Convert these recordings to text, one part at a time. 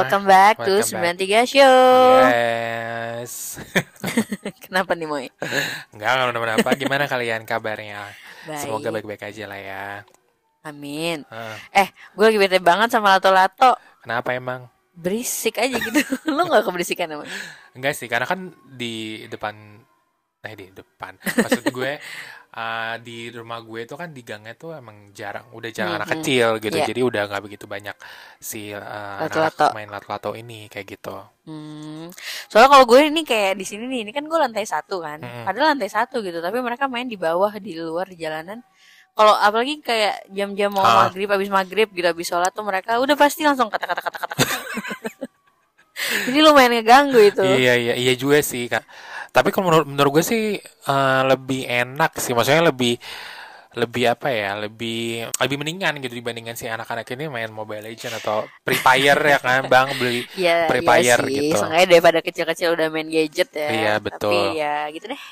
welcome back to Welcome 93 Show. Yes. Kenapa nih, Moy? Enggak, enggak kenapa-napa. Gimana kalian kabarnya? Baik. Semoga baik-baik aja lah ya. Amin. Hah, Eh, gue lagi bete banget sama lato-lato. kenapa emang? Berisik aja gitu. Lu gak keberisikan emang? Enggak sih, karena kan di depan eh di depan. Maksud gue eh, di rumah gue itu kan di gangnya tuh emang jarang, udah jarang anak Mhm. kecil gitu. Iya. Jadi udah nggak begitu banyak si eh, Lato-lato. anak-anak main lato-lato ini kayak gitu. Hmm. Soalnya kalau gue ini kayak di sini nih, ini kan gue lantai satu kan. Mm-mm. Padahal lantai satu gitu, tapi mereka main di bawah, di luar, di jalanan. Kalau apalagi kayak jam-jam mau Ah. maghrib, habis maghrib gitu, habis sholat tuh mereka udah pasti langsung kata-kata kata-kata. Jadi lumayan ngeganggu itu. Iya iya iya juga sih kak. Tapi kalau menurut menurut gue sih eh, lebih enak sih. Maksudnya lebih lebih apa ya? Lebih lebih mendingan gitu dibandingkan si anak-anak ini main Mobile Legend atau Free Fire ya kan bang beli. Iya, Free iya Fire sih. gitu. Seenggaknya daripada kecil-kecil udah main gadget ya. Iya, Tapi betul. ya gitu deh.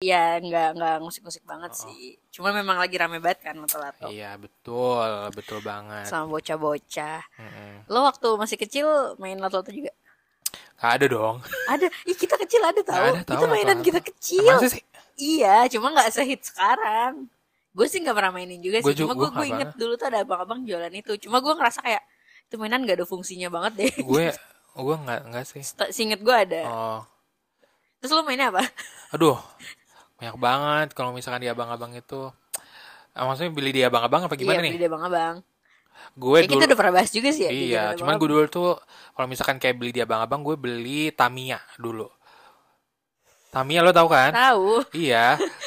Iya, nggak nggak musik-musik banget Oh. sih. Cuma memang lagi rame banget kan lato-lato. Iya betul betul banget. Sama bocah-bocah. Mm-mm. Lo waktu masih kecil main lato-lato juga? Ada dong. Ada. Ih, kita kecil ada tahu. ada tahu Itu mainan lato-lato. kita kecil. Masa sih? Iya, cuma nggak sehit sekarang. Gue sih nggak pernah mainin juga Gua sih. Cuma gue gue inget dulu tuh ada abang-abang jualan itu. Cuma gue ngerasa kayak itu mainan gak ada fungsinya banget deh. Gue gue nggak nggak sih. Singet gue ada. Oh Terus lo mainnya apa? aduh banyak banget kalau misalkan di abang-abang itu. Ah, maksudnya beli di abang-abang apa gimana iya, nih? beli deh abang-abang. Gue Kayak kita udah pernah bahas juga sih ya. Iya, cuman gue dulu tuh kalau misalkan kayak beli di abang-abang gue beli Tamiya dulu. Tamiya lo tau kan? tahu. Iya.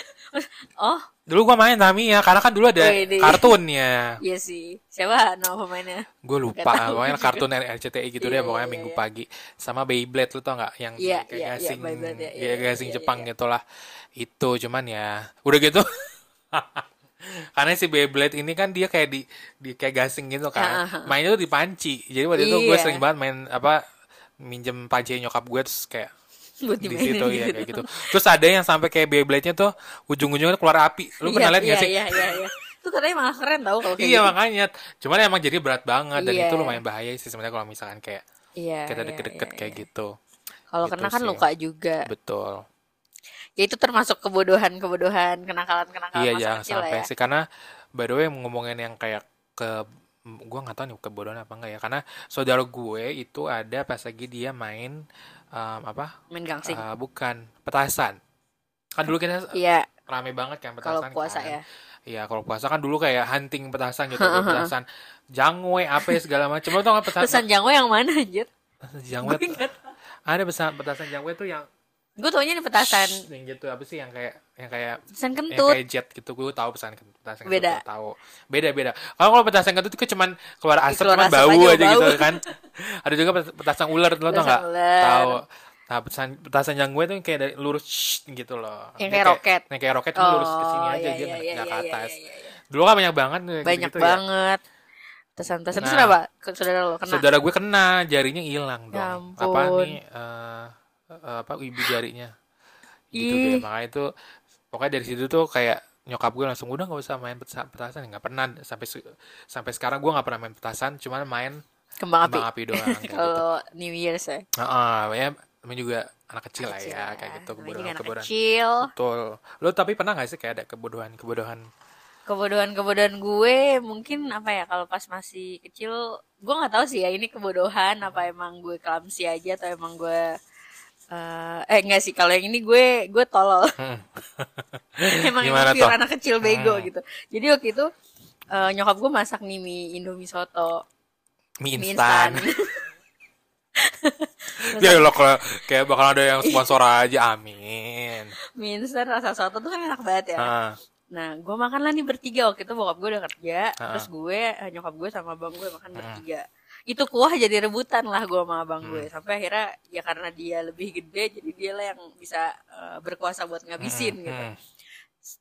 Oh, Dulu gue main Tamiya karena kan dulu ada di- kartunnya. iya sih. Siapa nama pemainnya? Gue lupa, pokoknya kartun RCTI gitu Iya, deh pokoknya iya, minggu iya. pagi sama Beyblade lo tau nggak yang Iya, kayak iya, iya, gasing, Beyblade, iya, kayak iya, gasing iya, Jepang iya. gitulah. Itu cuman ya udah gitu. Karena si Beyblade ini kan dia kayak di, di kayak gasing gitu kan. ah. Mainnya tuh di panci. Jadi waktu itu gue Iya. sering banget main apa minjem panci nyokap gue terus kayak Buat di situ ya kayak gitu. Terus ada yang sampai kayak Beyblade-nya tuh ujung-ujungnya keluar api. Lu pernah Iya, lihat gak iya, sih? Iya, iya, iya. Itu katanya malah keren tau kalau kayak Iya gitu. makanya. Cuman emang jadi berat banget dan Iya. itu lumayan bahaya sih sebenarnya kalau misalkan kayak Iya, kita iya, deket-deket iya, kayak iya. gitu. Kalau Gitu kena kan sih. luka juga. Betul. Ya itu termasuk kebodohan-kebodohan, kenakalan-kenakalan Iya masa jangan kecil lah sampai ya. sih karena by the way ngomongin yang kayak ke gue nggak tahu nih kebodohan apa enggak ya karena saudara gue itu ada pas lagi dia main um, apa Main gangsing. Uh, bukan petasan kan dulu kita Iya, rame banget kan kalau petasan puasa kan. ya. Iya kalau puasa kan dulu kayak hunting petasan gitu petasan jangwe apa ya segala macam lo tau nggak petasan Pesan jangwe yang mana anjir? jangwe Gue ingat. ada pesan petasan jangwe tuh yang Gue taunya nih petasan. yang gitu apa sih yang kayak yang kayak Pesan yang kentut. kayak jet gitu gue tahu petasan Beda. kentut, gue tahu beda beda kalau kalau petasan kentut itu cuman keluar asap Keluar cuman asap bau aja, aja, bau. gitu kan ada juga pet- petasan ular lo tau Petasan nggak tahu nah petasan petasan yang gue tuh kayak dari lurus shh, gitu loh Yang Dia kayak roket. yang kayak roket cuma lurus ke sini Oh, aja iya, dia iya, nggak iya, ke iya, iya, atas iya, iya. dulu kan banyak banget kayak Banyak gitu ya. banget. Pesan-pesan terus Nah. kenapa? Ke saudara lo kena. saudara gue kena jarinya hilang Ya dong ampun. apa nih eh, eh, apa ibu jarinya gitu Ih. deh makanya itu pokoknya dari situ tuh kayak nyokap gue langsung udah nggak usah main peta- petasan nggak pernah sampai sampai sekarang gue nggak pernah main petasan cuman main Kembang api. kembang api doang kayak gitu Kalau New Year's ya. Heeh, ya namanya juga anak kecil lah Kecil ya kayak gitu kebodohan anak kebodohan kecil. betul lo tapi pernah nggak sih kayak ada kebodohan kebodohan Kebodohan-kebodohan gue mungkin apa ya kalau pas masih kecil gue nggak tahu sih ya ini kebodohan apa emang gue clumsy aja atau emang gue eh eh enggak sih kalau yang ini gue gue tolol. Emang Gimana pure tuh? anak kecil bego Hmm. gitu. Jadi waktu itu eh, nyokap gue masak nih mie indomie soto. Mie mie instan. ya lo kalau kayak bakal ada yang sponsor aja amin. Mie instan rasa soto tuh kan enak banget ya. Nah, gue makan lah nih bertiga. Waktu itu bokap gue udah kerja, terus gue eh, nyokap gue sama abang gue makan bertiga. Itu kuah jadi rebutan lah gue sama abang gue. Hmm. Sampai akhirnya ya karena dia lebih gede, jadi dia lah yang bisa eh, berkuasa buat ngabisin gitu. Hmm.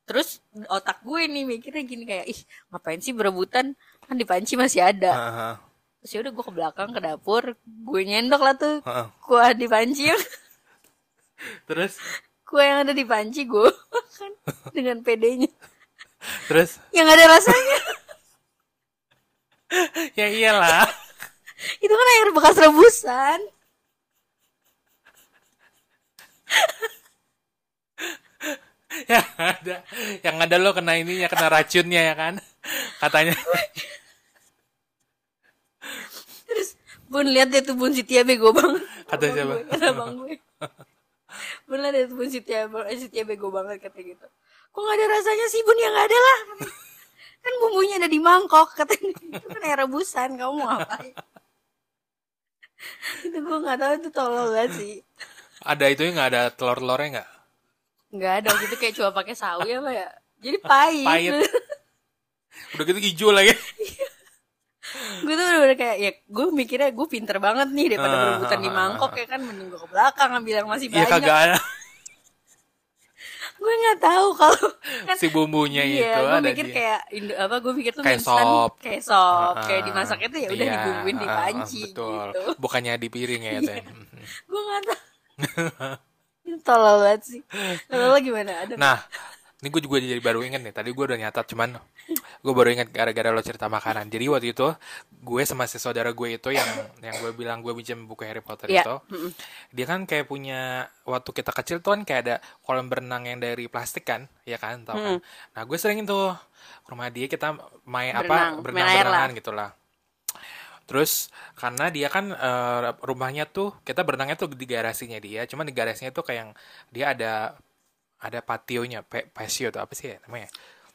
Terus otak gue nih mikirnya gini kayak, ih ngapain sih berebutan? Kan di panci masih ada. Heeh. Terus yaudah gue ke belakang ke dapur, gue nyendok lah tuh Heeh. kuah di panci. terus kuah yang ada di panci gue makan dengan pedenya. terus Yang ada rasanya. ya iyalah Itu kan air bekas rebusan. yang ada yang ada lo kena ininya kena racunnya ya kan katanya Terus Bun lihat deh tuh Bun Sitia bego banget. Kata Abang siapa? gue, Kata bang gue. Bun lihat deh tuh Bun Sitia, Sitia bego banget kata gitu. Kok gak ada rasanya sih Bun? Ya gak ada lah. Kan bumbunya ada di mangkok katanya. Itu kan air rebusan. Kamu mau ngapain? Itu gue gak tahu itu tolol banget sih. ada itu nggak ada telur telurnya nggak Nggak ada gitu kayak cuma pakai sawi apa ya. Jadi pahit. Pahit. udah gitu hijau lagi gue tuh udah kayak ya gue mikirnya gue pinter banget nih daripada Ah, berebutan di ah, mangkok ya kan mending gue ke belakang ambil yang masih ya banyak. kagak ada gue nggak tahu kalau kan si bumbunya itu iya, gue ada mikir di kayak Indo, apa gue pikir tuh Kayak instan sop. kayak sop Ah, kayak dimasak itu ya udah iya, dibumbuin di ah, ah, panci betul. gitu. Bukannya di piring ya teh? Gue nggak tahu. Itu tolol banget sih. Kalau lo gimana? Ada nah ini gue juga jadi baru inget nih. Tadi gue udah nyatat cuman gue baru inget gara-gara lo cerita makanan. Jadi waktu itu gue sama si saudara gue itu yang yang gue bilang gue pinjam buku Harry Potter Iya. itu dia kan kayak punya waktu kita kecil tuh kan kayak ada kolam berenang yang dari plastik kan ya kan tau kan? Nah gue sering tuh ke rumah dia kita main apa Berenang, main air berenang-berenangan gitu lah. Terus karena dia kan eh, rumahnya tuh kita berenangnya tuh di garasinya dia, cuman di garasinya tuh kayak yang dia ada ada pationya, pe, patio tuh apa sih ya namanya?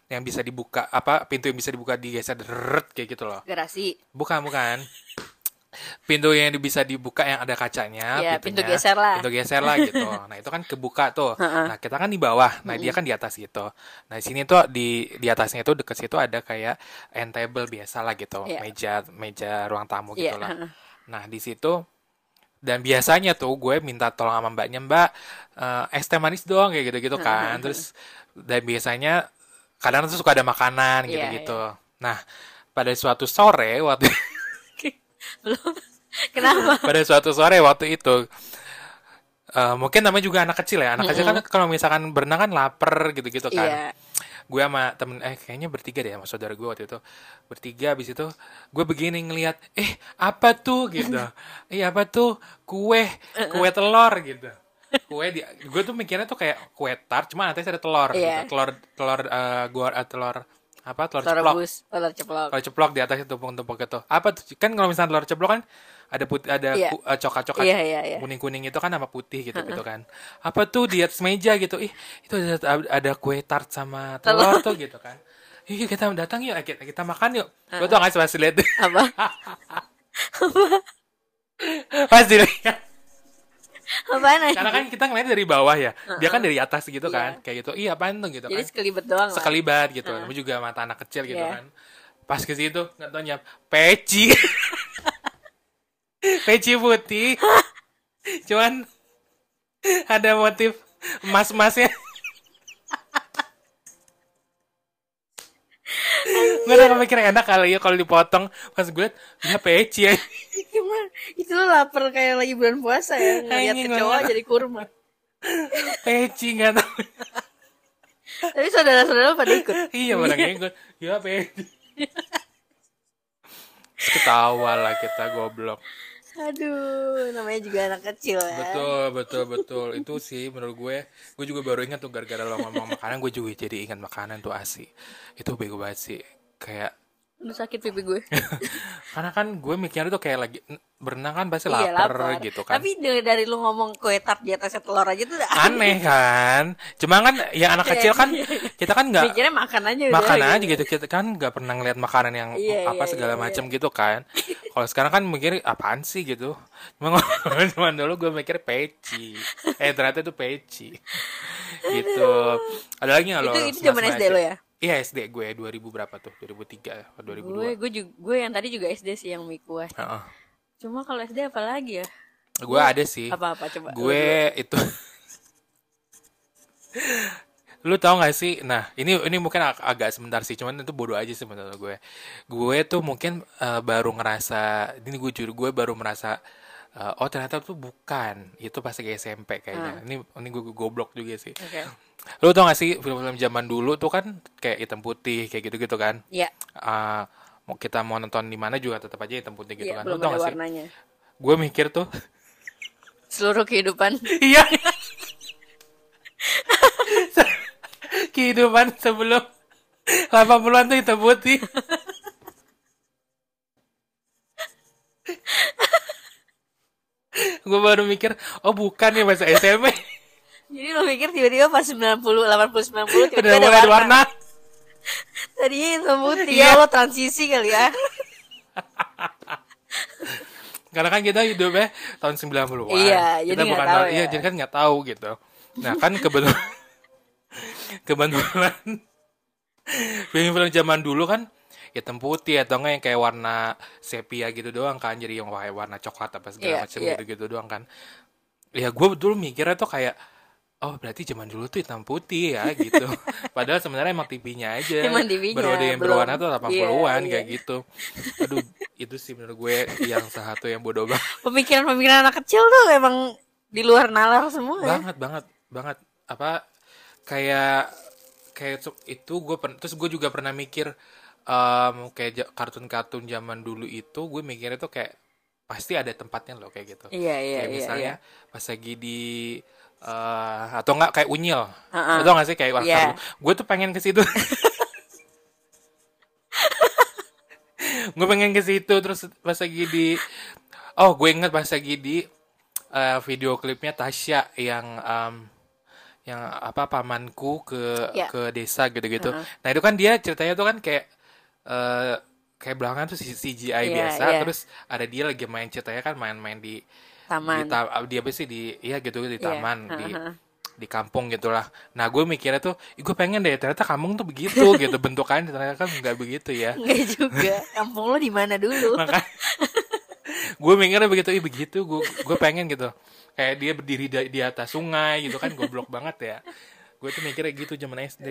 Yang bisa dibuka apa pintu yang bisa dibuka digeser deret kayak gitu loh. garasi Bukan, bukan. Pintu yang bisa dibuka yang ada kacanya, Ya, pintunya, pintu geser lah. Pintu geser lah gitu. Nah, itu kan kebuka tuh. Nah, kita kan di bawah. Nah, dia kan di atas gitu. Nah, di sini tuh di di atasnya itu deket situ ada kayak end table biasa lah gitu. Iya. Meja meja ruang tamu Iya, gitu lah. heeh. Nah, di situ dan biasanya tuh gue minta tolong sama mbaknya, Mbak, eh, es teh manis dong kayak gitu-gitu kan. Terus dan biasanya kadang tuh suka ada makanan Iya, gitu-gitu. Nah, pada suatu sore waktu belum. Kenapa? Pada suatu sore waktu itu eh, mungkin namanya juga anak kecil ya. Anak kecil kan kalau misalkan berenang kan lapar gitu-gitu kan. Iya. Gue sama temen eh kayaknya bertiga deh sama saudara gue waktu itu. Bertiga habis itu gue begini ngelihat eh apa tuh? gitu. Eh apa tuh? Kue kue telur gitu kue di gue tuh mikirnya tuh kayak kue tart cuma atasnya ada telur Iya. gitu. telur telur eh, gua eh, telur apa? Telur, telur ceplok. rebus telur ceplok. Kalau ceplok di atasnya tumpuk-tumpuk itu apa tuh? Kan kalau misalnya telur ceplok kan ada putih ada Iya. ku- eh, coklat-coklat Iya, iya, iya. kuning-kuning itu kan sama putih gitu gitu kan. Apa tuh di atas meja gitu? Ih itu ada, ada kue tart sama telur tuh gitu kan. Iya kita datang yuk kita, kita makan yuk. Gue tuh nggak pas lihat. Apa? Pas dilihat apaan aja? Karena kan kita ngeliat dari bawah ya. Dia kan dari atas gitu kan. Iya. kayak gitu. Iya apaan tuh gitu jadi kan. sekelibet doang lah. Sekelibat gitu. Tapi juga mata anak kecil gitu Iya. kan. Pas ke situ nggak tahu nyap peci. Peci putih. Cuman ada motif emas gue udah mikir enak kali ya kalau dipotong. Pas gue liat ya peci ya gimana itu lo lapar kayak lagi bulan puasa ya ngeliat kecoa jadi kurma. Peci nggak tahu. Tapi saudara-saudara pada ikut? Iya barangnya gue ya peci ketawa lah kita goblok. Aduh namanya juga anak kecil ya. Betul, betul, betul. Itu sih menurut gue, gue juga baru ingat tuh gara-gara lo ngomong makanan, gue juga jadi ingat makanan tuh asi. Itu bego banget sih. Kayak, Udah sakit pipi gue karena kan gue mikirnya tuh kayak lagi berenang kan pasti iya lapar lapar gitu kan. tapi dari, dari lu ngomong kue tart di atasnya telur aja tuh udah Aneh kan. Cuma kan, ya anak kecil kan, kita kan nggak mikirnya makan aja udah makan gitu. aja gitu. Kita kan nggak pernah ngeliat makanan yang Iya, apa iya, segala iya, macam gitu kan. Kalau sekarang kan mikir apaan sih gitu. Cuma cuman dulu gue mikir peci. Eh ternyata itu peci. gitu. Ada lagi nggak lo? itu itu zaman SD lo ya Iya SD gue 2000 berapa tuh? 2003 atau 2002? gue gue juga gue yang tadi juga SD sih yang mie kue Heeh. cuma kalau SD apa lagi ya Gue ada sih. apa apa coba Gue itu lu tau gak sih nah ini ini mungkin ag- agak sebentar sih cuman itu bodoh aja sih menurut gue gue tuh mungkin eh, baru ngerasa ini gue jujur gue baru merasa eh, oh ternyata tuh bukan. Itu pas lagi SMP kayaknya. Ini ini gue goblok juga sih. Oke. Lu tau gak sih film-film zaman dulu tuh kan kayak hitam putih kayak gitu-gitu kan? Ya Eh, mau kita mau nonton di mana juga tetap aja hitam putih gitu Iya, kan. belum Lu tau gak sih? warnanya. gue mikir tuh. Seluruh kehidupan. iya. Kehidupan sebelum 80-an tuh hitam putih gue baru mikir oh bukan ya masa SMP Jadi lo pikir tiba-tiba pas 90, 80, 90 udah tiba-tiba ada warna. warna Tadinya hitam putih Iya. ya lo transisi kali ya. karena kan kita hidupnya tahun 90-an Iya, jadi kita nggak bukan tahu iya ya. jadi kan nggak tahu gitu nah kan kebetulan kebetulan film-film zaman dulu kan hitam putih atau enggak yang kayak warna sepia gitu doang kan. Jadi yang kayak warna coklat apa segala Iya, macam iya. gitu-gitu doang kan. Ya gue betul mikirnya tuh kayak oh berarti zaman dulu tuh hitam putih ya gitu. Padahal sebenarnya emang TV-nya aja. Emang TV-nya, baru ada yang belum. berwarna tuh 80-an Iya, kayak gitu. Aduh itu sih menurut gue yang satu yang bodoh banget. Pemikiran-pemikiran anak kecil tuh emang di luar nalar semua ya. banget banget banget. Apa kayak kayak itu gue terus gue juga pernah mikir em, kayak kartun-kartun zaman dulu itu gue mikirnya tuh kayak pasti ada tempatnya loh kayak gitu Iya, iya, kayak iya. misalnya iya. pas lagi di eh, atau enggak kayak unyil Heeh. atau nggak sih kayak warna Iya. gue tuh pengen ke situ gue pengen ke situ terus pas lagi di oh gue inget pas lagi di eh, video klipnya Tasya yang em, yang apa pamanku ke Iya. ke desa gitu-gitu Heeh. nah itu kan dia ceritanya tuh kan kayak eh, kayak belakangan tuh CGI Iya, biasa iya. terus ada dia lagi main ceritanya kan main-main di Taman. di ta- dia apa sih di iya gitu di Iya, taman di heeh. di kampung gitulah. Nah gue mikirnya tuh, "Ih, gue pengen deh ternyata kampung tuh begitu gitu bentukannya ternyata kan nggak begitu ya. Enggak juga. Kampung lo di mana dulu? Makanya gue mikirnya begitu, ih begitu gue gue pengen gitu. Kayak dia berdiri di, di atas sungai gitu kan goblok banget ya. Gue tuh mikirnya gitu zaman SD.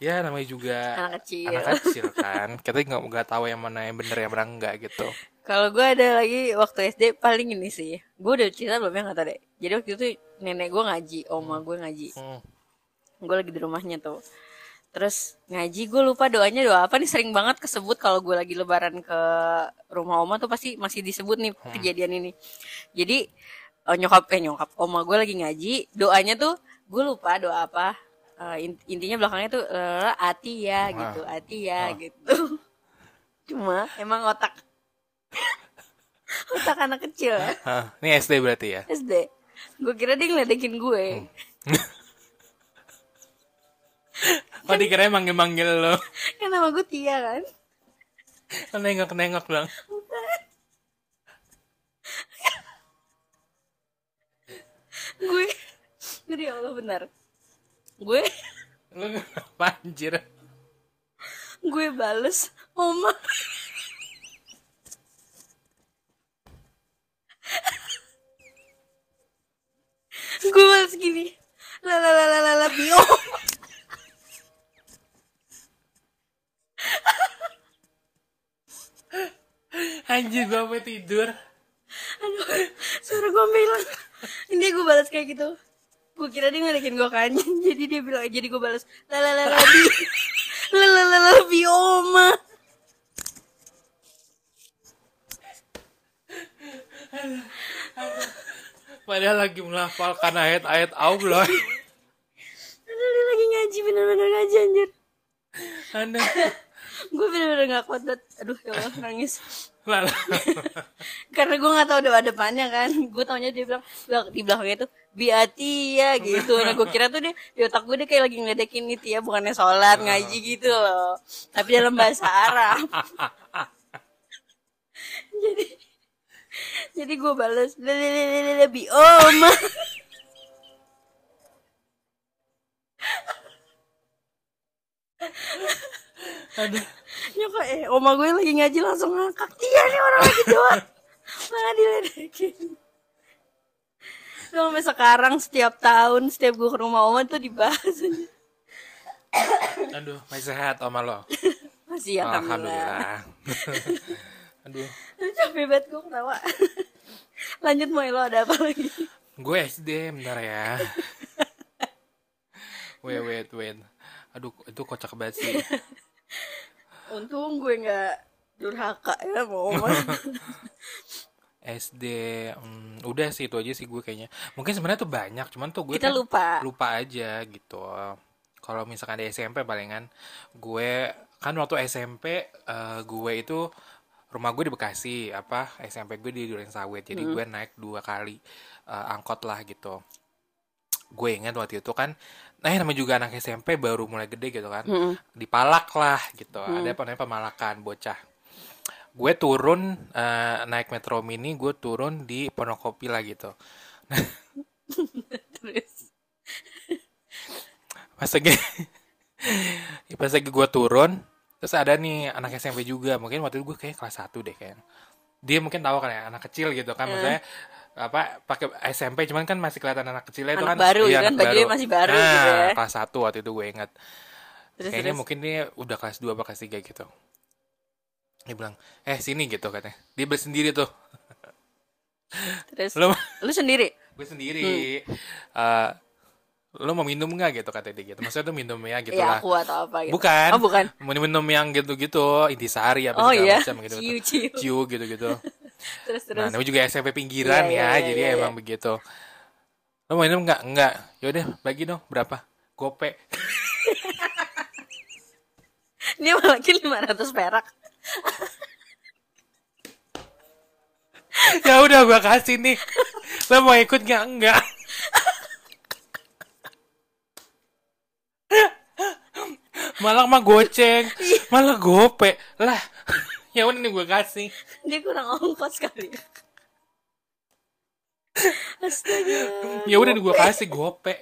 Ya namanya juga Anak kecil. anak kecil kan. Kita nggak nggak tahu yang mana yang bener yang mana enggak gitu. Kalau gue ada lagi waktu SD paling ini sih. Gue udah cerita belum ya nggak tahu deh. Jadi waktu itu nenek gue ngaji, oma gue ngaji. Hmm. Gue lagi di rumahnya tuh. Terus ngaji gue lupa doanya doa apa nih sering banget kesebut kalau gue lagi lebaran ke rumah oma tuh pasti masih disebut nih kejadian ini. Jadi eh, nyokap eh nyokap oma gue lagi ngaji doanya tuh gue lupa doa apa. Int- intinya belakangnya tuh eh, ati ya gitu, ati ya gitu. Cuma emang otak otak anak kecil ya. Hah, ini SD berarti ya. SD. Gue kira dia ngeledekin gue. Oh dikira manggil-manggil lo. Kan nama gue Tia kan. Nengok-nengok dong. Gue ya Allah benar. Gue Lu anjir? gue bales Oma. gue bales gini. La la la la la la bio. Anjir gue sampai tidur. Aduh, suara gue bilang. Ini gue balas kayak gitu. Gue kira dia ngeledekin gue kan. Jadi dia bilang jadi gue balas la la la la bi. La la la la bi Oma. Padahal lagi melafalkan ayat-ayat Allah. Padahal dia lagi ngaji bener-bener ngaji anjir. Anda Gue bener-bener gak kuat banget. Aduh ya Allah nangis. Karena gue gak tahu doa depannya kan. Gue taunya dia bilang di belakangnya itu biati ya gitu. Nah gue kira tuh dia di otak gue dia kayak lagi ngeledekin itu ya bukannya sholat ngaji gitu loh. Tapi dalam bahasa Arab. jadi jadi gue balas bi oma. Aduh. Nyokap eh oma gue lagi ngaji langsung ngakak dia nih orang lagi doa. Malah diledekin. Sampai sekarang setiap tahun setiap gue ke rumah oma tuh dibahas aja. Aduh, masih sehat sama lo. Masih ya alhamdulillah. Alhamdulillah. Aduh. Capek banget gue ketawa. Lanjut mau lo ada apa lagi? Gue SD bentar ya. Wait, wait, wait. Aduh, itu kocak banget sih. untung gue nggak durhaka ya mau. SD hmm, udah sih itu aja sih gue kayaknya. Mungkin sebenarnya tuh banyak cuman tuh gue kita kan lupa. lupa aja gitu. Kalau misalkan di SMP palingan gue kan waktu SMP eh, gue itu rumah gue di Bekasi apa SMP gue di Duren Sawit. Jadi gue naik dua kali eh, angkot lah gitu. Gue ingat waktu itu kan nah namanya juga anak SMP baru mulai gede gitu kan. Mm-mm. dipalak lah gitu. Ada apa namanya pemalakan bocah gue turun eh, naik metro mini gue turun di Pondokopi lah gitu. Terus? Pas lagi pas lagi gue turun terus ada nih anak SMP juga. Mungkin waktu itu gue kayak kelas 1 deh kayak. Dia mungkin tahu kan ya anak kecil gitu kan. Maksudnya apa pakai SMP cuman kan masih kelihatan anak kecilnya itu kan. baru iya, gitu kan, bajunya masih baru nah, gitu ya. kelas 1 waktu itu gue inget terus kayaknya terus? mungkin dia udah kelas 2 apa kelas 3 gitu dia bilang eh sini gitu katanya. Dia beli sendiri tuh. Terus lo lu sendiri? Gue sendiri. Eh, lo mau minum nggak gitu kata dia gitu. Maksudnya tuh minum ya gitu ya lah. aku atau apa gitu. Bukan. Oh bukan. Mau minum yang gitu-gitu intisari apa oh segala iya. macam gitu. Ciu ciu. Ciu gitu gitu terus terus. nah namanya juga SMP pinggiran Iya, ya iya, iya, jadi iya, emang begitu. Lo mau minum nggak? Nggak. Yaudah bagi dong. Berapa? Gope. Ini malah lima ratus perak ya udah gua kasih nih. Lo mau ikut nggak? Enggak malah mah goceng. Malah gope. Lah ya udah nih gua kasih. Dia kurang ongkos kali astaga. Ya udah nih gua kasih gope.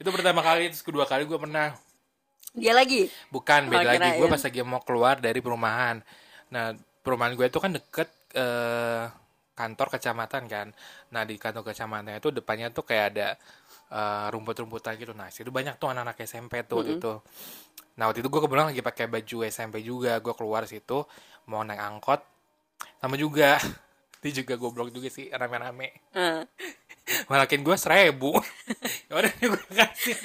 Itu pertama kali terus kedua kali gua pernah dia lagi? Bukan beda Oh, lagi. gue pas lagi mau keluar dari perumahan. Nah perumahan gue itu kan deket eh, kantor kecamatan kan. Nah di kantor kecamatan itu depannya tuh kayak ada eh, rumput-rumputan gitu. Nah situ banyak tuh anak-anak SMP tuh waktu itu. Nah waktu itu gue kebetulan lagi pakai baju SMP juga. Gue keluar situ mau naik angkot. Sama juga itu juga goblok juga sih rame-rame. Eh, malakin gue seribu. Ya udah gue kasih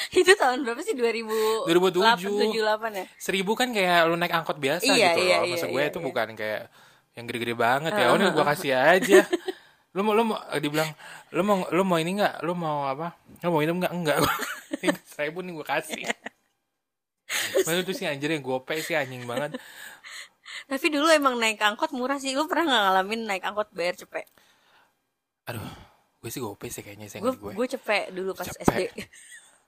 itu tahun berapa sih 2000 2007. 78 ya seribu kan kayak lu naik angkot biasa Iya, gitu iya, loh. iya, Maksud gue iya, itu iya. bukan kayak yang gede-gede banget ya. Udah gue kasih aja. lu mau lu mau dibilang lu mau lu mau ini nggak? Lu mau apa? Lu mau minum nggak? Enggak. Seribu nih gue kasih. Maksud tuh sih anjir yang gope sih anjing banget. tapi dulu emang naik angkot murah sih lu pernah nggak ngalamin naik angkot bayar cepet Aduh, gue sih gope sih kayaknya sih gue gue. gue cepet dulu pas Cepet. SD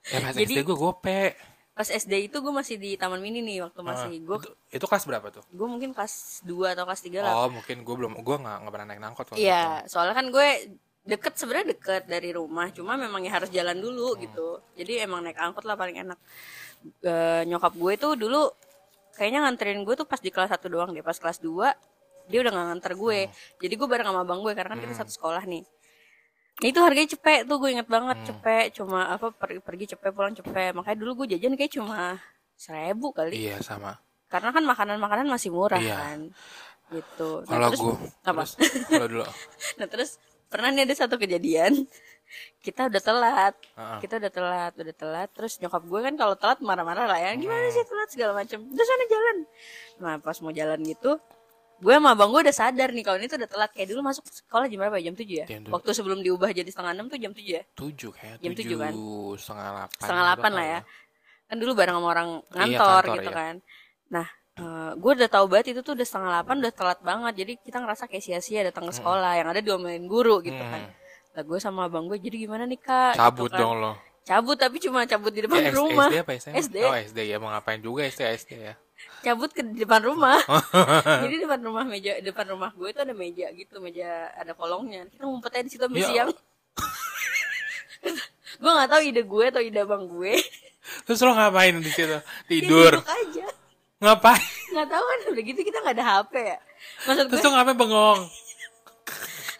Ya pas jadi- SD gue gope. pas SD itu gue masih di taman mini nih waktu masih Ah, gue itu, itu kelas berapa tuh? gue mungkin kelas 2 atau kelas 3 lah Oh, mungkin gue belum gue nggak nggak pernah naik angkot. Iya, soalnya kan gue deket sebenarnya deket dari rumah, cuma memang ya harus jalan dulu gitu. Jadi emang naik angkot lah paling enak. Eh, nyokap gue tuh dulu kayaknya nganterin gue tuh pas di kelas 1 doang deh. Pas kelas 2 dia udah gak nganter gue. Jadi gue bareng sama abang gue karena kan kita satu sekolah nih. Nah, itu harganya cepet tuh gue inget banget cepet cuma apa pergi, pergi cepet pulang cepet makanya dulu gue jajan kayak cuma seribu kali Iya sama. karena kan makanan-makanan masih murah Iya. kan gitu Nah, Kalau gue apa? terus kalau dulu Nah terus pernah nih ada satu kejadian kita udah telat, Heeh. kita udah telat, udah telat. Terus nyokap gue kan kalau telat marah-marah lah ya, gimana sih telat segala macem. Terus sana jalan. Nah pas mau jalan gitu, gue sama abang gue udah sadar nih kalau ini tuh udah telat. Kayak dulu masuk sekolah jam berapa? ya? Jam 7 ya? Jam tujuh. Waktu sebelum diubah jadi setengah enam tuh jam 7 ya? tujuh kayak Jam tujuh kan? setengah delapan Setengah gitu delapan lah kali ya. Kan dulu bareng sama orang Iya, ngantor kantor, gitu iya. kan. Nah eh, gue udah tahu banget itu tuh udah setengah delapan udah telat banget. Jadi kita ngerasa kayak sia-sia datang ke sekolah. Yang ada diomelin guru gitu kan. Hmm. Lah gue sama abang gue jadi gimana nih kak? cabut Gitu kan. dong lo Cabut tapi cuma cabut di depan S- rumah. SD apa SMP? SD. Oh SD ya mau ngapain juga SD SD ya. Cabut ke depan rumah. jadi depan rumah meja depan rumah gue itu ada meja gitu, meja ada kolongnya. Kita ngumpetnya di situ sampai Ya. siang. gue nggak tahu ide gue atau ide abang gue. Terus lo ngapain di situ? Tidur. duduk aja. Ngapain? Nggak tahu kan udah gitu kita nggak ada HP ya. Maksud gue Terus lo ngapain bengong?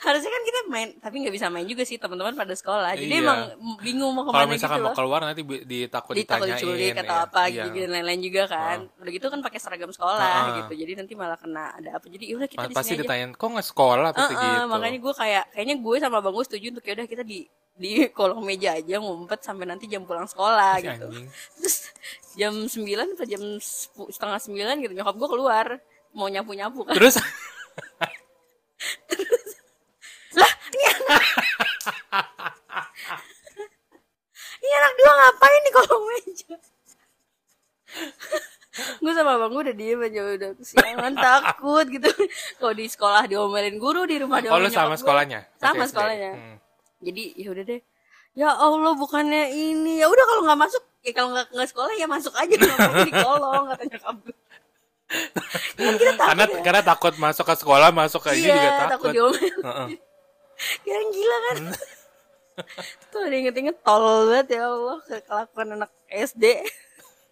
Harusnya kan kita main tapi nggak bisa main juga sih teman-teman pada sekolah jadi Iya. emang bingung mau Kalau ke mana gitu misalkan loh mau keluar nanti ditakut ditakut ditanyain. diculik atau ya. apa Iya. gitu dan lain-lain juga kan udah gitu kan pakai seragam sekolah Ah. gitu jadi nanti malah kena ada apa jadi ya udah kita Pasti ditanyain, kok nggak sekolah pasti Heeh, gitu. makanya gue kayak kayaknya gue sama bang gue setuju untuk yaudah kita di di kolong meja aja ngumpet sampai nanti jam pulang sekolah Si gitu anjing. terus jam 9 atau jam setengah sembilan gitu nyokap gue keluar mau nyapu nyapu kan Terus ini anak dua ngapain di kolong meja gue sama bang gue udah diem aja udah kesiangan takut gitu kalau di sekolah diomelin guru di rumah Oh, diomelin sama nyokap gua. sekolahnya? sama SD? sekolahnya Hmm. jadi ya udah deh ya allah bukannya ini ya udah kalau nggak masuk ya kalau nggak nggak sekolah ya masuk aja di kolong kata nyokap gue kan kita takut karena ya karena takut masuk ke sekolah, masuk ke ini iya juga takut takut. diomelin Heeh. Ya gila kan? Tuh ada inget-inget tol banget ya Allah Kelakuan anak SD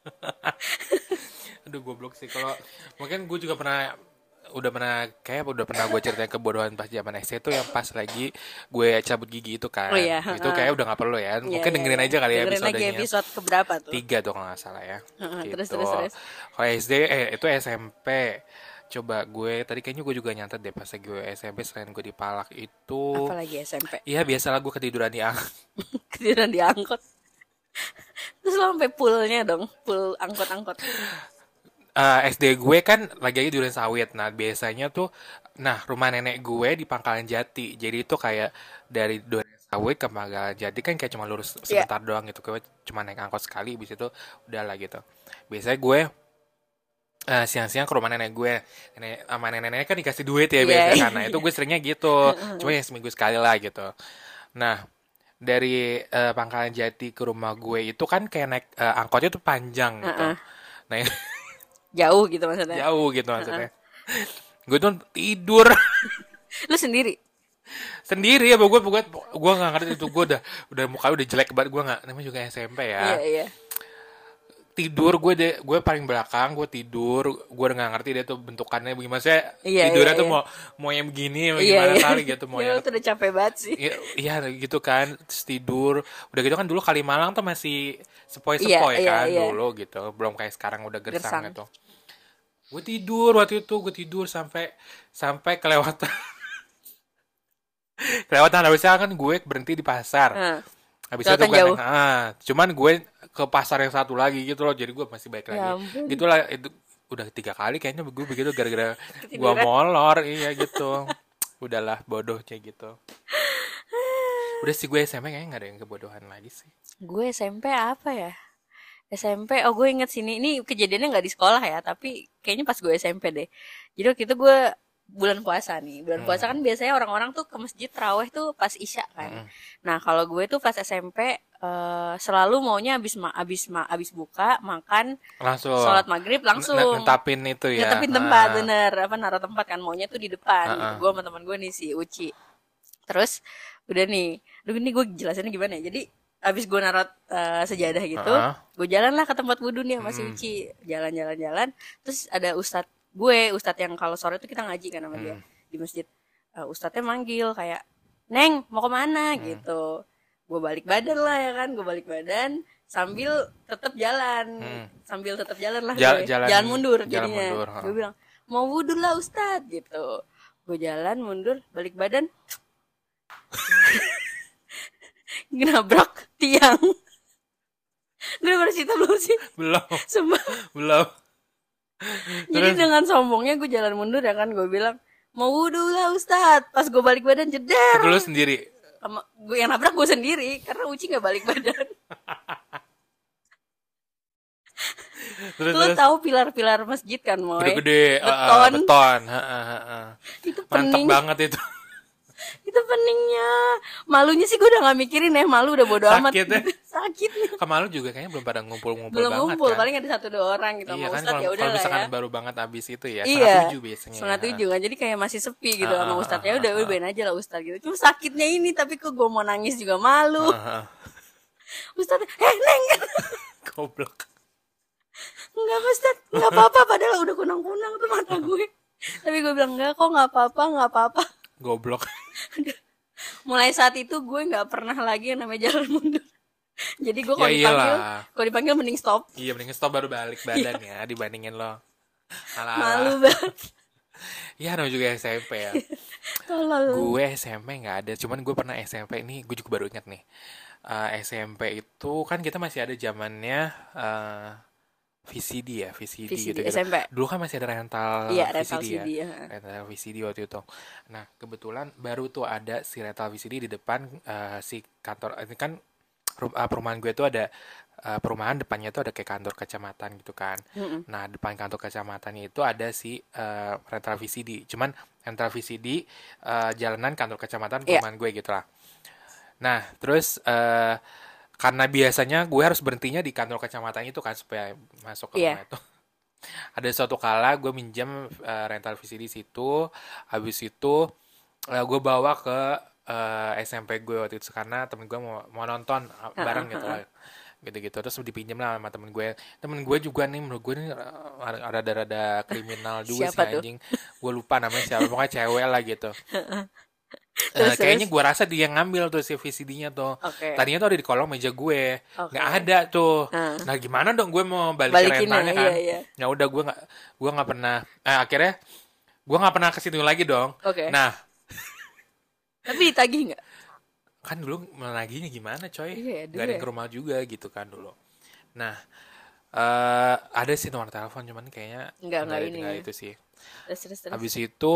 Aduh goblok sih. Kalau mungkin gue juga pernah udah pernah kayak udah pernah gue ceritain kebodohan pas zaman SD tuh yang pas lagi gue cabut gigi itu kan. Oh iya, itu kayak udah nggak perlu ya. Mungkin Iya, dengerin iya. aja kali ya Dengerin lagi episodenya. episode keberapa tuh? Tiga tuh kalau nggak salah ya. Heeh, gitu. terus, terus, terus. kalau SD eh itu SMP coba gue tadi kayaknya gue juga nyantet deh pas lagi gue SMP selain gue dipalak itu Apalagi SMP Iya biasalah gue ketiduran di ang Ketiduran diangkut Terus lo sampai poolnya dong Pool angkot-angkot Eh, SD gue kan lagi aja durian sawit. Nah, biasanya tuh nah, rumah nenek gue di Pangkalan Jati. Jadi itu kayak dari durian sawit ke Pangkalan Jati kan kayak cuma lurus Iya. sebentar doang gitu. Gue cuma naik angkot sekali habis itu udah lah gitu. Biasanya gue eh, siang-siang ke rumah nenek gue. Nenek sama nenek-nenek kan dikasih duit ya Iya, biasanya iya. kan. Nah, itu gue seringnya gitu. Cuma ya seminggu sekali lah gitu. Nah, dari eh, Pangkalan Jati ke rumah gue itu kan kayak naik eh, angkotnya tuh panjang gitu. Heeh. Nah, Jauh gitu maksudnya jauh gitu maksudnya. Gue tuh tidur Lu sendiri sendiri ya, gue gue gue nggak ngerti itu gue udah udah muka udah jelek banget gue nggak namanya juga SMP ya. Iya iya Tidur gue deh gue paling belakang gue tidur gue udah nggak ngerti dia tuh bentukannya bagaimana saya Iya, tidurnya iya, tuh iya. mau mau yang begini mau Iya gimana iya. kali gitu mau Ya, yang tuh udah capek banget sih. Iya, iya gitu kan Terus tidur. Udah gitu kan dulu Kalimalang tuh masih Sepoi-sepoi Iya, iya, kan iya. Dulu gitu. Belum kayak sekarang udah gersang, Gersang. gitu. Gue tidur waktu itu Gue tidur sampai Sampai kelewatan. Kelewatan Habisnya kan gue berhenti di pasar. Heeh. Habis itu gue ah, Cuman gue ke pasar yang satu lagi gitu loh Jadi gue masih baik Ya lagi ampun. Gitu lah itu Udah tiga kali kayaknya gue begitu gara-gara gue molor Iya gitu Udahlah bodohnya gitu Udah sih gue SMP kayaknya gak ada yang kebodohan lagi sih Gue SMP apa ya? SMP, oh gue inget sini. Ini kejadiannya nggak di sekolah ya, tapi kayaknya pas gue SMP deh. Jadi waktu itu gue bulan puasa nih. Bulan puasa kan biasanya orang-orang tuh ke masjid terawih tuh pas isya kan. Nah kalau gue tuh pas SMP eh, selalu maunya abis ma abis ma abis buka makan Langsung sholat maghrib langsung. n- Netapin itu ya Netepin tempat Ah. bener apa naruh tempat kan maunya tuh di depan Ah, gitu. ah. gue sama teman gue nih si Uci terus udah nih Duh, ini gue jelasinnya gimana ya jadi abis gue naruh eh, sejadah gitu Ah. gue jalan lah ke tempat wudhu nih sama si Hmm. Uci jalan-jalan jalan terus ada ustadz gue ustadz yang kalau sore tuh kita ngaji kan sama dia Hmm. di masjid Eh, ustadznya manggil kayak neng mau ke mana Hmm. gitu gue balik badan lah ya kan gue balik badan sambil tetap jalan Hmm. sambil tetap jalan lah Ja- gue. jalan- jalan mundur jalan jadinya mundur, gue bilang mau wudhu lah ustadz gitu gue jalan mundur balik badan nabrak tiang gue baru cerita belum sih Belum Sumpah. Belum Jadi Terus? dengan sombongnya gue jalan mundur ya kan gue bilang mau wudhu lah Ustad. Pas gue balik badan jeder. Dulu sendiri gue yang nabrak gue sendiri karena Uci nggak balik badan. Terus Lo terus tahu pilar-pilar masjid kan moy? Gede-gede Beton. Beton ah, ah, ah, ah. Itu Mantap pening. banget itu Itu peningnya. Malunya sih gue udah nggak mikirin ya malu udah bodo amat. Sakit ya? Sakitnya. Kemalu juga kayaknya belum pada ngumpul-ngumpul Belum banget ngumpul kan paling ada satu dua orang gitu Iya sama kan Ustad kalau ya udah misalkan ya. baru banget abis itu ya Iya. Tujuh biasanya Setengah tujuh kan jadi kayak masih sepi gitu Ah, sama ah, Ustadz ya udah ah, udah bedain aja lah Ustadz gitu. Cuma sakitnya ini tapi kok gue mau nangis juga malu. Ah, ah. Ustadz, eh neng Goblok Enggak Ustaz, enggak apa-apa padahal udah kunang-kunang tuh mata gue. Tapi gue bilang enggak kok enggak apa-apa, enggak apa-apa. Goblok. Mulai saat itu gue nggak pernah lagi yang namanya jalan mundur. Jadi gue kalau Ya dipanggil kalau dipanggil mending stop. Iya mending stop baru balik badan ya dibandingin lo. Ala malu banget. Ya namanya juga SMP ya. gue SMP nggak ada, cuman gue pernah SMP ini gue juga baru ingat nih. Eh, SMP itu kan kita masih ada zamannya eh, VCD ya, VCD, VCD gitu, gitu. SMP Dulu kan masih ada rental iya rental VCD ya. CD ya. rental VCD waktu itu. Nah, kebetulan baru tuh ada si rental VCD di depan eh, si kantor ini kan eh, perumahan gue tuh ada eh, perumahan depannya tuh ada kayak kantor kecamatan gitu kan. Mm-mm. Nah, depan kantor kecamatannya itu ada si eh, rental VCD. Cuman rental VCD eh, jalanan kantor kecamatan Iya. perumahan gue gitu lah. Nah, terus eh, karena biasanya gue harus berhentinya di kantor kecamatan itu kan supaya masuk ke Iya. rumah itu. Ada suatu kala gue minjam eh, rental VCD situ, habis itu eh, gue bawa ke eh, SMP gue waktu itu karena temen gue mau mau nonton bareng gitu lah. Gitu-gitu. Terus dipinjam lah sama temen gue. Temen gue juga nih menurut gue nih rada-rada kriminal juga Siapa sih tuh? anjing. Gue lupa namanya siapa. Pokoknya cewek lah gitu Terus, kayaknya terus? gue rasa dia yang ngambil tuh si VCD-nya tuh. Oke. Tadinya tuh ada di kolong meja gue. Oke. nggak ada tuh. Ah. nah gimana dong gue mau balik balikin rentalnya ya kan? iya iya. Ya udah gue nggak gue nggak pernah eh, akhirnya gue nggak pernah ke situ lagi dong. Oke. Nah. Tapi ditagih nggak? Kan dulu menaginya gimana coy? Iya, nggak ada yang ke rumah juga gitu kan dulu. Nah eh ada sih nomor telepon cuman kayaknya Nggak, nggak ada- ini ya. itu sih. Terus terus terus. Habis itu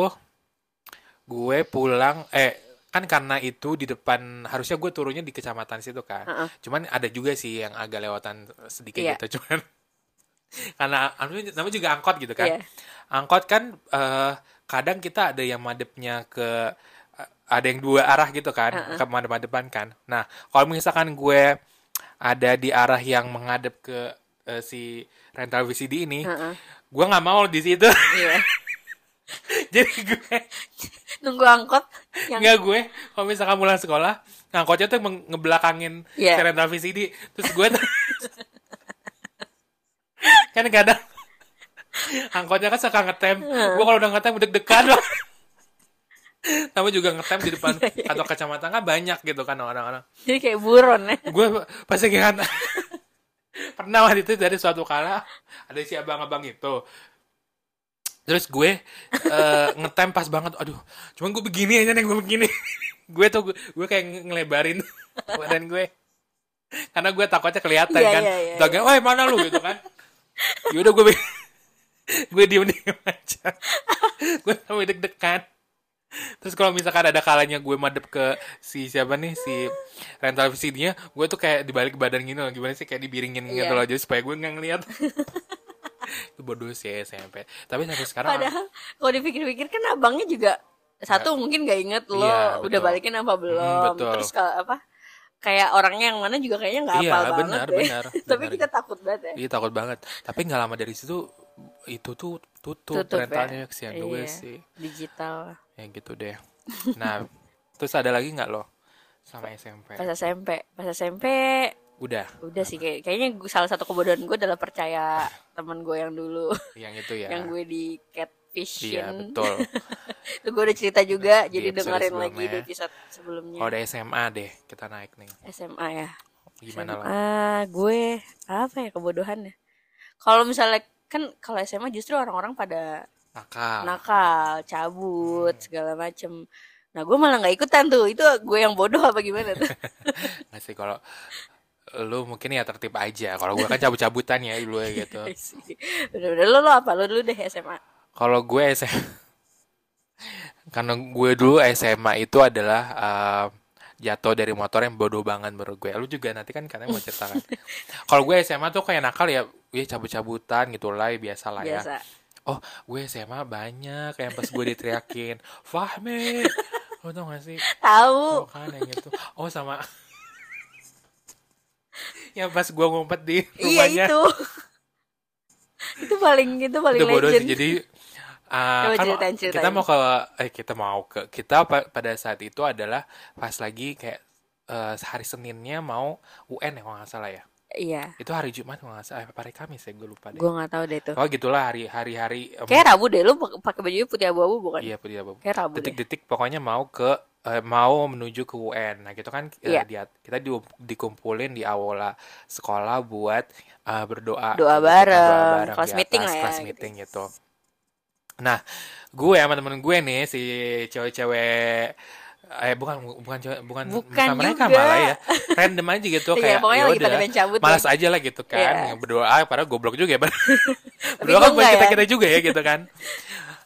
gue pulang eh kan karena itu di depan harusnya gue turunnya di kecamatan situ kan Heeh. cuman ada juga sih yang agak lewatan sedikit Iya. gitu cuman karena namanya juga angkot gitu kan Iya. angkot kan eh, kadang kita ada yang madepnya ke eh, ada yang dua arah gitu kan Heeh. ke madep depan kan nah kalau misalkan gue ada di arah yang menghadap ke eh, si rental VCD ini Heeh. gue nggak mau di situ iya jadi gue nunggu angkot yang nggak gue kalau misalkan pulang sekolah angkotnya tuh ngebelakangin Iya. si rental VCD terus gue kan kadang angkotnya kan suka ngetem. Gue kalau udah ngetem deg-degan. Loh Tapi juga ngetem di depan Iya, atau kecamatan kan banyak gitu kan orang-orang. Jadi kayak buron ya. Gue pasti kan pernah waktu itu dari suatu kala ada si abang-abang itu terus gue eh, ngetem pas banget aduh cuman gue begini aja nih gue begini. Gue tuh gue, gue kayak nge- ngelebarin badan gue. Karena gue takutnya kelihatan Iya, kan. iya, Takutnya, wah mana lu? Gitu kan. Yaudah gue gue diem diem aja. Gue sampai deg-degan. Terus kalau misalkan ada kalanya gue madep ke si siapa nih si rental VCD-nya, gue tuh kayak dibalik badan gini loh, gimana sih kayak dibiringin gitu Iya. loh, jadi supaya gue nggak ngeliat. Itu bodoh sih SMP. Tapi sampai sekarang padahal kalau dipikir-pikir kan abangnya juga satu mungkin gak inget lo Iya, udah balikin apa belum betul. terus kalau apa kayak orangnya yang mana juga kayaknya nggak Iya, hafal benar, banget deh benar, tapi benar. kita takut banget ya iya takut banget. Tapi nggak lama dari situ itu tuh tutup, Tutup rentalnya ya. kesian juga Iya. sih. digital Ya gitu deh. Nah, terus ada lagi nggak lo sama SMP? pas SMP pas SMP Udah, udah sih kayak kayaknya gue- salah satu kebodohan gue adalah percaya teman gue yang dulu yang itu ya. yang gue di Iya, catfishin betul. itu gue udah cerita juga Di jadi dengerin lagi di episode sebelumnya Kalau udah SMA deh, kita naik nih. SMA ya Gimana lo? Ah, gue apa ya kebodohannya? Kalau misalnya kan kalau SMA justru orang-orang pada Nakal. nakal, cabut, segala macem. Nah, gue malah nggak ikutan tuh. Itu gue yang bodoh apa gimana tuh? Nggak sih kalau lu mungkin ya tertib aja. Kalau gua kan cabut-cabutan ya dulu ya gitu. Udah-udah lo, lo apa? Lo dulu deh SMA. Kalau gue SMA karena gue dulu SMA itu adalah uh, jatuh dari motor yang bodoh banget menurut gue. Lu juga nanti kan katanya mau ceritakan. Kalau gue SMA tuh kayak nakal ya, ya cabut-cabutan gitu lah, ya biasa lah ya. Biasa. Oh, gue SMA banyak yang pas gue diteriakin, Fahmi, lo tau gak sih? Oh, Tahu. kan yang itu. Oh, sama yang pas gue ngumpet di Iya rumahnya. itu. itu paling itu paling itu bodoh sih. legend. Jadi uh, Coba kan ceritain, kita ceritain. mau ke eh kita mau ke kita pa- pada saat itu adalah pas lagi kayak eh, hari Seninnya mau UN ya kalau nggak salah ya. Iya. Itu hari Jumat kalau nggak salah, eh, apa hari Kamis ya gue lupa deh. Gue nggak tahu deh itu. Oh gitulah hari hari hari em, Kayak Rabu deh. Lu pak- pakai baju putih abu-abu bukan? iya putih apa Kayak Rabu deh. detik-detik pokoknya mau ke eh, mau menuju ke UN. Nah, gitu kan eh, Iya. dia kita di, dikumpulin di aula sekolah buat eh, berdoa Doa gitu kan, bareng, kelas di meeting lah ya, kelas gitu. meeting gitu. Nah, gue sama temen gue nih si cewek-cewek eh bukan bukan cewek bukan Bukan mereka juga. malah ya random aja gitu Iya, kayak pokoknya ya lagi cabut malas ya. aja lah gitu kan yang berdoa padahal goblok juga ya berdoa kan buat enggak kita ya. kita juga ya gitu kan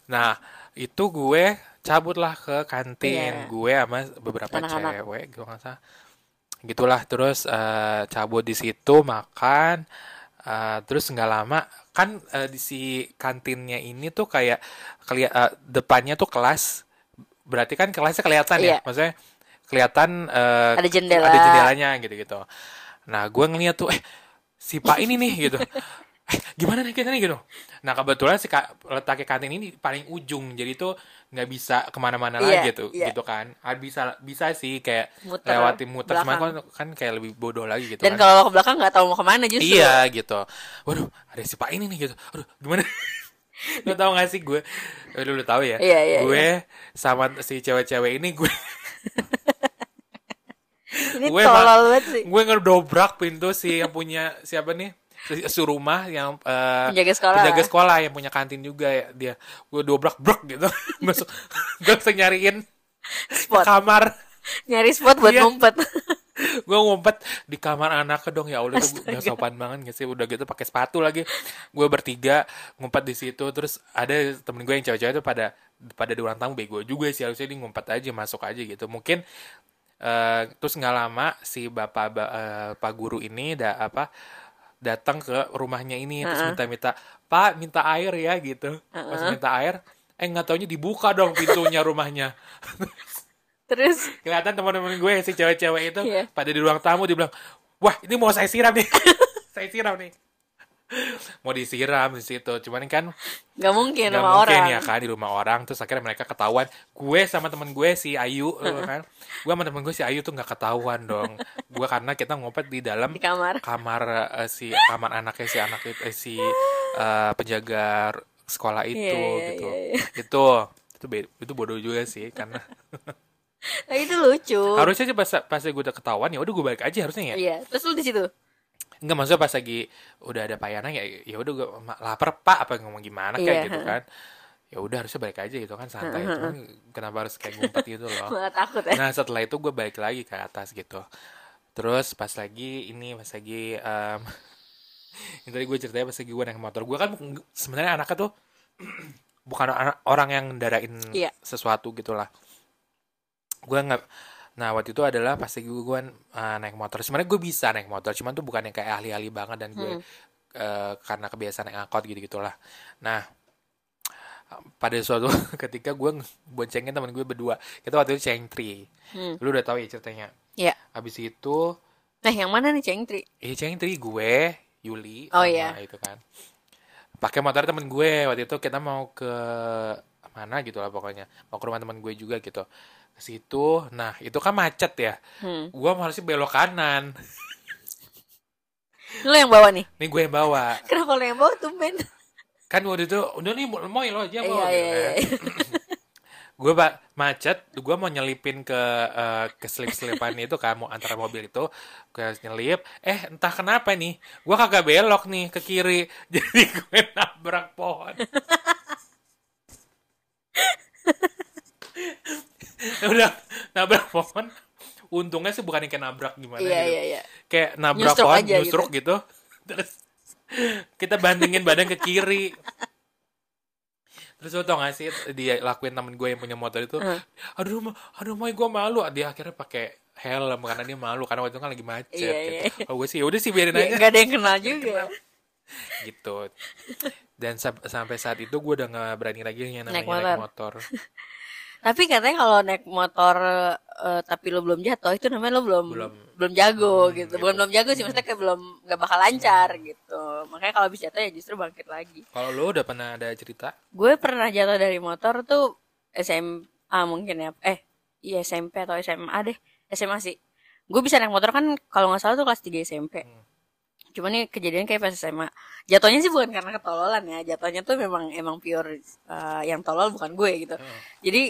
nah itu gue cabut lah ke kantin Iya. gue sama beberapa Anak-anak. cewek gue nggak salah gitulah terus eh, cabut di situ makan eh, terus nggak lama kan eh, di si kantinnya ini tuh kayak kelia- eh, depannya tuh kelas berarti kan kelasnya kelihatan ya Iya. maksudnya kelihatan eh, Ada jendela. ada jendelanya gitu gitu nah gue ngeliat tuh eh si pak ini nih gitu eh gimana nih kita nih gitu nah kebetulan si ka- letaknya kantin ini paling ujung jadi tuh nggak bisa ke mana-mana Iya, lagi gitu iya. gitu kan ah, bisa bisa sih kayak Muter lewati muter cuman kan, belakang. kan kayak lebih bodoh lagi gitu Dan kan kalau ke belakang nggak tahu mau ke mana justru. Iya gitu. Waduh, ada si Pak ini nih gitu. Aduh, gimana? lu tau gak sih gue? Lu udah tahu ya? Iya, iya, gue sama si cewek-cewek ini gue Ini Gue tolol banget sih. gue ngedobrak pintu si yang punya siapa nih? Si, si rumah yang eh, Penjaga sekolah. penjaga sekolah yang punya kantin juga ya dia. Gue dobrak brok gitu. Masuk gue bisa nyariin Spot. kamar. Nyari spot buat Iya. ngumpet. gue ngumpet di kamar anak dong ya Allah tuh gak sopan banget gak sih udah gitu pakai sepatu lagi gue bertiga ngumpet di situ terus ada temen gue yang cewek-cewek tuh pada pada di ruang tamu bego juga sih harusnya dia ngumpet aja masuk aja gitu mungkin eh, terus nggak lama si bapak ba- eh, pak guru ini da apa datang ke rumahnya ini terus Heeh. minta-minta pak minta air ya gitu. Pas minta air eh nggak taunya dibuka dong pintunya rumahnya. Terus? Kelihatan teman-teman gue si cewek-cewek itu Iya. pada di ruang tamu dia bilang wah ini mau saya siram nih. Saya siram nih mau disiram di situ cuman kan nggak mungkin nggak mungkin orang. ya kan di rumah orang terus akhirnya mereka ketahuan gue sama temen gue si Ayu eh, kan gue sama temen gue si Ayu tuh nggak ketahuan dong gue karena kita ngumpet di dalam Di kamar. kamar eh, si kamar anaknya si anak itu eh, si eh, penjaga sekolah itu Iya, iya, gitu iya, iya. itu itu itu bodoh juga sih karena Nah, itu lucu. harusnya sih pas pas gue udah ketahuan ya udah gue balik aja harusnya ya Iya. Terus lu di situ. Enggak maksudnya pas lagi udah ada payana ya ya udah gue lapar pak apa ngomong gimana kayak Iya, gitu kan. Ya udah harusnya balik aja gitu kan santai. Cuman kenapa harus kayak ngumpet gitu loh. Takut ya. nah setelah itu gue balik lagi ke atas gitu. Terus pas lagi ini pas lagi em, yang tadi gue ceritanya pas lagi gue naik motor. Gue kan sebenarnya anaknya tuh bukan orang yang ndarain Iya. sesuatu gitulah. Gue nggak nah waktu itu adalah pas lagi gue uh, naik motor sebenarnya gue bisa naik motor cuman tuh bukan yang kayak ahli-ahli banget dan gue Hmm. eh, karena kebiasaan naik angkot gitu gitulah nah pada suatu ketika gue boncengin teman gue berdua kita waktu itu cengtri Hmm. lu udah tahu ya ceritanya Iya. habis itu Nah, yang mana nih Cengtri? eh cengtri gue Yuli Oh, iya. itu kan pakai motor temen gue waktu itu kita mau ke mana gitu lah pokoknya mau ke rumah temen gue juga gitu ke situ nah itu kan macet ya Hmm. gue harusnya belok kanan Lu yang bawa nih. nih gue yang bawa Kenapa lu yang bawa tumben? kan waktu itu udah nih mau mau lo aja mau Iya, gitu iya, kan. iya. gue pak macet gue mau nyelipin ke eh, ke selip selipan itu kan mau antara mobil itu gue nyelip eh entah kenapa nih gue kagak belok nih ke kiri jadi gue nabrak pohon udah nabrak pohon untungnya sih bukan yang kayak nabrak gimana Iya, gitu iya, iya. kayak nabrak Nyusruk pohon nyusruk gitu. terus kita bandingin badan ke kiri terus lo tau gak sih dia lakuin temen gue yang punya motor itu aduh ma- aduh mau gue malu dia akhirnya pakai helm karena dia malu karena waktu itu kan lagi macet Iya, gitu. iya. kalau gue sih udah sih biarin Ya, aja Gak ada yang kenal juga. Gitu dan sam- sampai saat itu gue udah nggak berani lagi yang namanya Naik naik motor. motor, Tapi katanya kalau naik motor eh, tapi lo belum jatuh itu namanya lo belum Belum. belum, jago Hmm, gitu. gitu. Bukan belum jago sih maksudnya kayak belum nggak bakal lancar gitu. Makanya kalau bisa jatuh ya justru bangkit lagi. kalau lo udah pernah ada cerita Gue pernah jatuh dari motor tuh SMA mungkin ya. Eh, iya SMP atau SMA deh. SMA sih. Gue bisa naik motor kan kalau nggak salah tuh kelas 3 SMP. Hmm. Cuman ini kejadian kayak pas SMA. Jatuhnya sih bukan karena ketololan ya. Jatuhnya tuh memang emang pure eh, yang tolol bukan gue gitu. Hmm. Jadi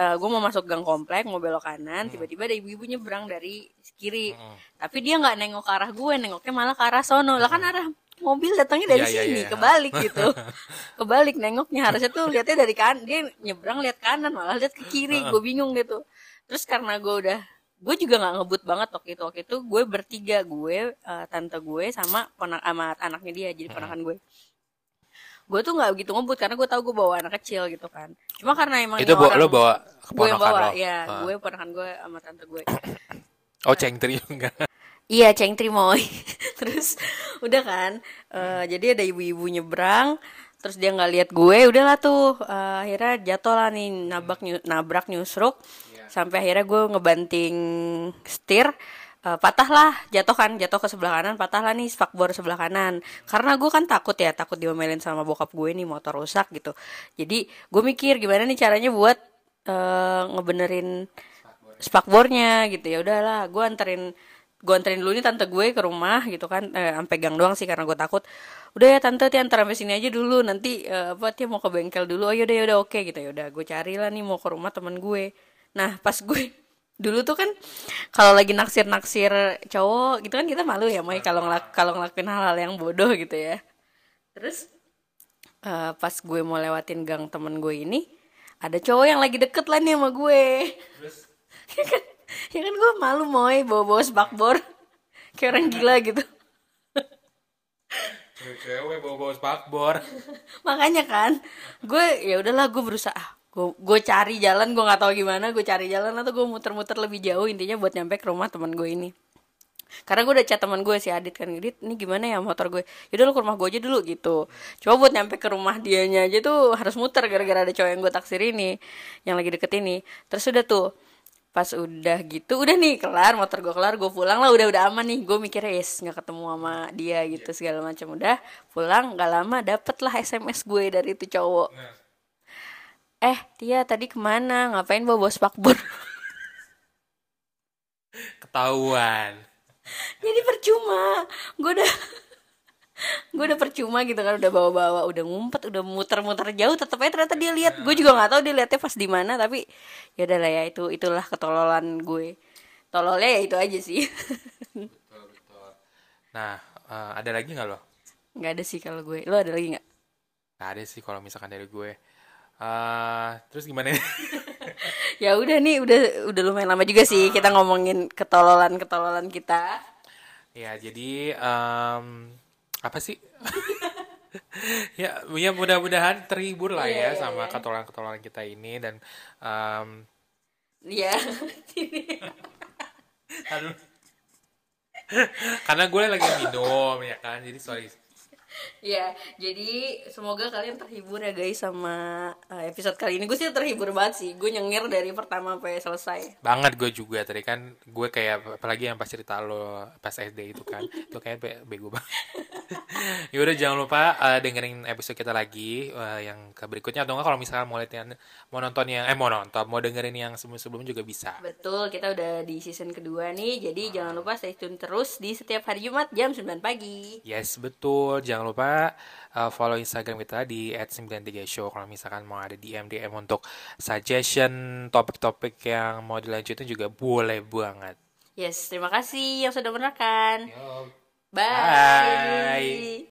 gue mau masuk gang komplek mau belok Hmm. kanan tiba-tiba ada ibu-ibu nyebrang dari kiri tapi dia nggak nengok ke arah gue nengoknya malah ke arah sono lah kan arah mobil datangnya dari Iya, iya, sini iya. kebalik gitu kebalik nengoknya harusnya tuh lihatnya dari kan dia nyebrang lihat kanan malah lihat ke kiri gue bingung gitu terus karena gue udah gue juga nggak ngebut banget waktu itu waktu itu gue bertiga gue eh, tante gue sama ponak sama anaknya dia jadi ponakan gue gue tuh nggak begitu ngebut karena gue tahu gue bawa anak kecil gitu kan cuma karena emang Itu ini bawa, orang- lo bawa gue yang bawa lo? ya Ah. gue ponakan gue sama tante gue Oh, cengtri juga. Iya, Ceng Trimoy. terus udah kan, eh, jadi ada ibu-ibu nyebrang, terus dia nggak lihat gue, udahlah tuh, eh, akhirnya jatuh lah nih nabrak nabrak nyusruk, sampai akhirnya gue ngebanting setir, eh, patah lah, jatuh kan, jatuh ke sebelah kanan, patah lah nih spakbor sebelah kanan. Karena gue kan takut ya, takut diomelin sama bokap gue nih motor rusak gitu. Jadi gue mikir gimana nih caranya buat eh, ngebenerin spakbornya gitu. Ya udahlah gue anterin gue anterin dulu nih tante gue ke rumah gitu kan eh, gang doang sih karena gue takut. Udah ya tante Tia antar sampai sini aja dulu. Nanti eh, apa Tia mau ke bengkel dulu. Oh yaudah yaudah oke gitu. Ya udah gue cari lah nih mau ke rumah temen gue nah pas gue dulu tuh kan kalau lagi naksir naksir cowok gitu kan kita malu ya Moy kalau ngelak kalau ngelakuin hal-hal yang bodoh gitu ya. Terus eh, pas gue mau lewatin gang temen gue ini ada cowok yang lagi deket lah nih sama gue. Ya kan? Ya kan gue malu moy bawa bawa spakbor. Kayak orang gila gitu. Cewek bawa-bawa spakbor. makanya kan gue ya udahlah gue berusaha gue cari jalan gue nggak tahu gimana gue cari jalan atau gue muter-muter lebih jauh intinya buat nyampe ke rumah teman gue ini. Karena gue udah chat teman gue si Adit kan Adit ini gimana ya motor gue yaudah lu ke rumah gue aja dulu gitu. Coba buat nyampe ke rumah dianya aja tuh harus muter gara-gara ada cowok yang gue taksir ini yang lagi deket ini. Terus udah tuh pas udah gitu udah nih kelar motor gue kelar gue pulang lah udah udah aman nih. Gue mikirnya yes nggak ketemu sama dia gitu segala macam. Udah pulang nggak lama dapet lah sms gue dari itu cowok eh Tia tadi ke mana? Ngapain bawa bawa spakbor Ketahuan. jadi percuma. Gue udah gue udah percuma gitu kan udah bawa-bawa udah ngumpet udah muter-muter jauh. Tetep aja ternyata dia lihat. Gue juga nggak tahu dia lihatnya pas di mana tapi ya udah lah ya itu itulah ketololan gue. Tololnya ya itu aja sih. Betul, betul. Nah, eh, ada lagi nggak lo? nggak ada sih kalau gue. Lo ada lagi nggak? Nggak ada sih kalau misalkan dari gue. Eh terus gimana? ya udah nih udah udah lumayan lama juga sih kita ngomongin ketololan ketololan kita ya, jadi em, apa sih? ya, ya mudah-mudahan terhibur lah ya sama ketololan-ketololan kita ini dan em, Iya. aduh. Karena gue lagi minum ya kan, jadi sorry. Ya, jadi semoga kalian terhibur ya guys sama uh, episode kali ini. Gue sih terhibur banget sih. Gue nyengir dari pertama sampai selesai. banget gue juga tadi kan gue kayak apalagi yang pas cerita lo pas SD itu kan itu kayak be- bego banget yaudah jangan lupa eh, dengerin episode kita lagi eh, yang ke berikutnya atau enggak kalau misalnya mau lihat yang mau nonton yang eh mau nonton mau dengerin yang sebelum sebelum juga bisa Betul, kita udah di season kedua nih. Jadi jangan lupa stay tune terus di setiap hari Jumat jam 9 pagi. yes betul jangan lupa eh, follow instagram kita di @93show kalau misalkan mau ada dm dm untuk suggestion topik-topik yang mau dilanjutin juga boleh banget Yes, terima kasih yang sudah. Yo. Bye. Bye.